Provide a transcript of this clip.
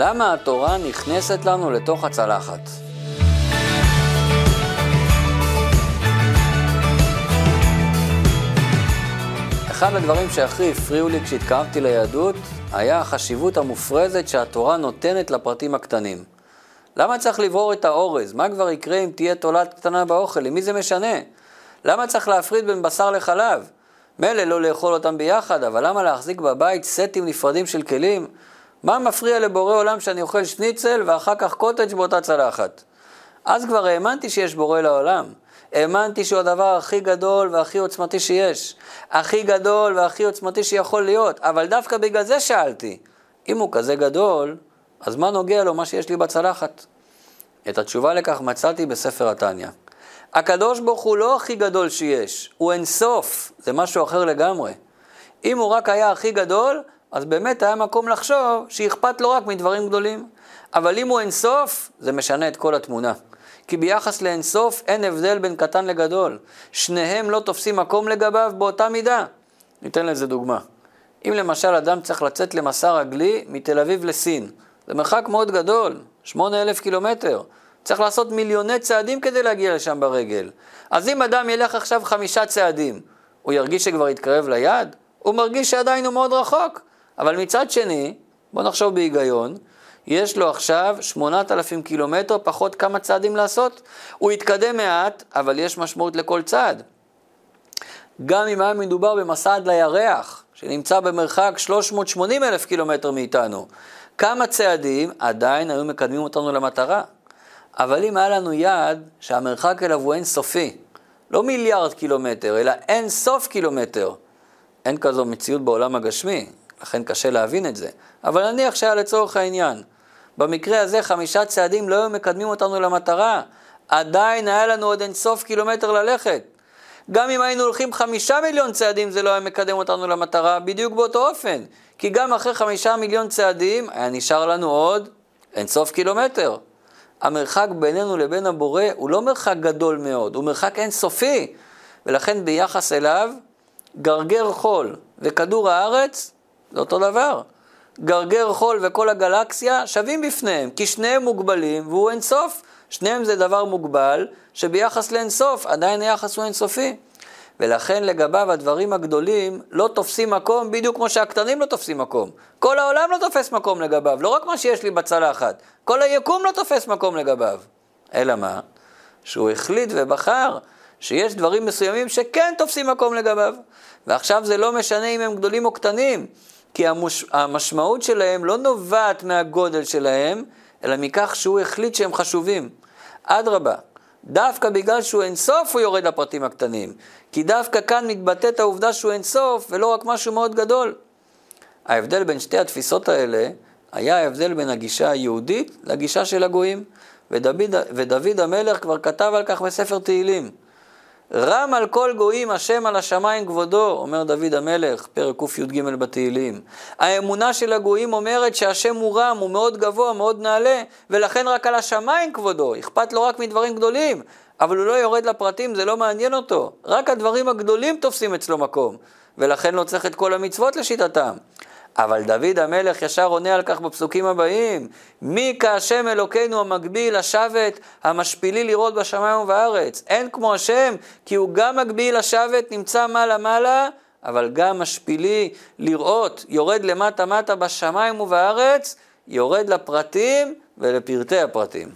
למה התורה נכנסת לנו לתוך הצלחת? אחד הדברים שהכי הפריעו לי כשהתקרבתי ליהדות היה החשיבות המופרזת שהתורה נותנת לפרטים הקטנים. למה צריך לברור את האורז? מה כבר יקרה אם תהיה תולעת קטנה באוכל? למי זה משנה? למה צריך להפריד בין בשר לחלב? מילא לא לאכול אותם ביחד, אבל למה להחזיק בבית סטים נפרדים של כלים? מה מפריע לבורא עולם שאני אוכל שניצל ואחר כך קוטג' באותה צלחת? אז כבר האמנתי שיש בורא לעולם. האמנתי שהוא הדבר הכי גדול והכי עוצמתי שיש. הכי גדול והכי עוצמתי שיכול להיות. אבל דווקא בגלל זה שאלתי. אם הוא כזה גדול, אז מה נוגע לו מה שיש לי בצלחת? את התשובה לכך מצאתי בספר התניא. הקדוש ברוך הוא לא הכי גדול שיש, הוא אין סוף, זה משהו אחר לגמרי. אם הוא רק היה הכי גדול, אז באמת היה מקום לחשוב שאכפת לו רק מדברים גדולים. אבל אם הוא אין סוף, זה משנה את כל התמונה. כי ביחס לאין סוף אין הבדל בין קטן לגדול. שניהם לא תופסים מקום לגביו באותה מידה. ניתן לזה דוגמה. אם למשל אדם צריך לצאת למסע רגלי מתל אביב לסין, זה מרחק מאוד גדול, 8,000 קילומטר. צריך לעשות מיליוני צעדים כדי להגיע לשם ברגל. אז אם אדם ילך עכשיו חמישה צעדים, הוא ירגיש שכבר התקרב ליעד? הוא מרגיש שעדיין הוא מאוד רחוק. אבל מצד שני, בוא נחשוב בהיגיון, יש לו עכשיו 8,000 קילומטר, פחות כמה צעדים לעשות. הוא יתקדם מעט, אבל יש משמעות לכל צעד. גם אם היה מדובר במסע עד לירח, שנמצא במרחק 380 אלף קילומטר מאיתנו, כמה צעדים עדיין היו מקדמים אותנו למטרה. אבל אם היה לנו יעד שהמרחק אליו הוא אינסופי, לא מיליארד קילומטר, אלא אין סוף קילומטר, אין כזו מציאות בעולם הגשמי, לכן קשה להבין את זה. אבל נניח שהיה לצורך העניין, במקרה הזה חמישה צעדים לא היו מקדמים אותנו למטרה, עדיין היה לנו עוד אינסוף קילומטר ללכת. גם אם היינו הולכים חמישה מיליון צעדים זה לא היה מקדם אותנו למטרה בדיוק באותו אופן. כי גם אחרי חמישה מיליון צעדים היה נשאר לנו עוד אינסוף קילומטר. המרחק בינינו לבין הבורא הוא לא מרחק גדול מאוד, הוא מרחק אינסופי. ולכן ביחס אליו, גרגר חול וכדור הארץ זה אותו דבר. גרגר חול וכל הגלקסיה שווים בפניהם, כי שניהם מוגבלים והוא אינסוף. שניהם זה דבר מוגבל, שביחס לאינסוף עדיין היחס הוא אינסופי. ולכן לגביו הדברים הגדולים לא תופסים מקום בדיוק כמו שהקטנים לא תופסים מקום. כל העולם לא תופס מקום לגביו, לא רק מה שיש לי בצלחת, כל היקום לא תופס מקום לגביו. אלא מה? שהוא החליט ובחר שיש דברים מסוימים שכן תופסים מקום לגביו. ועכשיו זה לא משנה אם הם גדולים או קטנים, כי המוש... המשמעות שלהם לא נובעת מהגודל שלהם, אלא מכך שהוא החליט שהם חשובים. אדרבה, דווקא בגלל שהוא אינסוף הוא יורד לפרטים הקטנים. כי דווקא כאן מתבטאת העובדה שהוא אינסוף ולא רק משהו מאוד גדול. ההבדל בין שתי התפיסות האלה היה ההבדל בין הגישה היהודית לגישה של הגויים. ודוד, ודוד המלך כבר כתב על כך בספר תהילים. רם על כל גויים השם על השמיים כבודו, אומר דוד המלך, פרק קי"ג בתהילים. האמונה של הגויים אומרת שהשם הוא רם, הוא מאוד גבוה, מאוד נעלה, ולכן רק על השמיים כבודו, אכפת לו רק מדברים גדולים, אבל הוא לא יורד לפרטים, זה לא מעניין אותו. רק הדברים הגדולים תופסים אצלו מקום, ולכן לא צריך את כל המצוות לשיטתם. אבל דוד המלך ישר עונה על כך בפסוקים הבאים, מי כהשם אלוקינו המגביל לשבת, המשפילי לראות בשמיים ובארץ. אין כמו השם, כי הוא גם מגביל לשבת, נמצא מעלה מעלה, אבל גם משפילי לראות, יורד למטה מטה בשמיים ובארץ, יורד לפרטים ולפרטי הפרטים.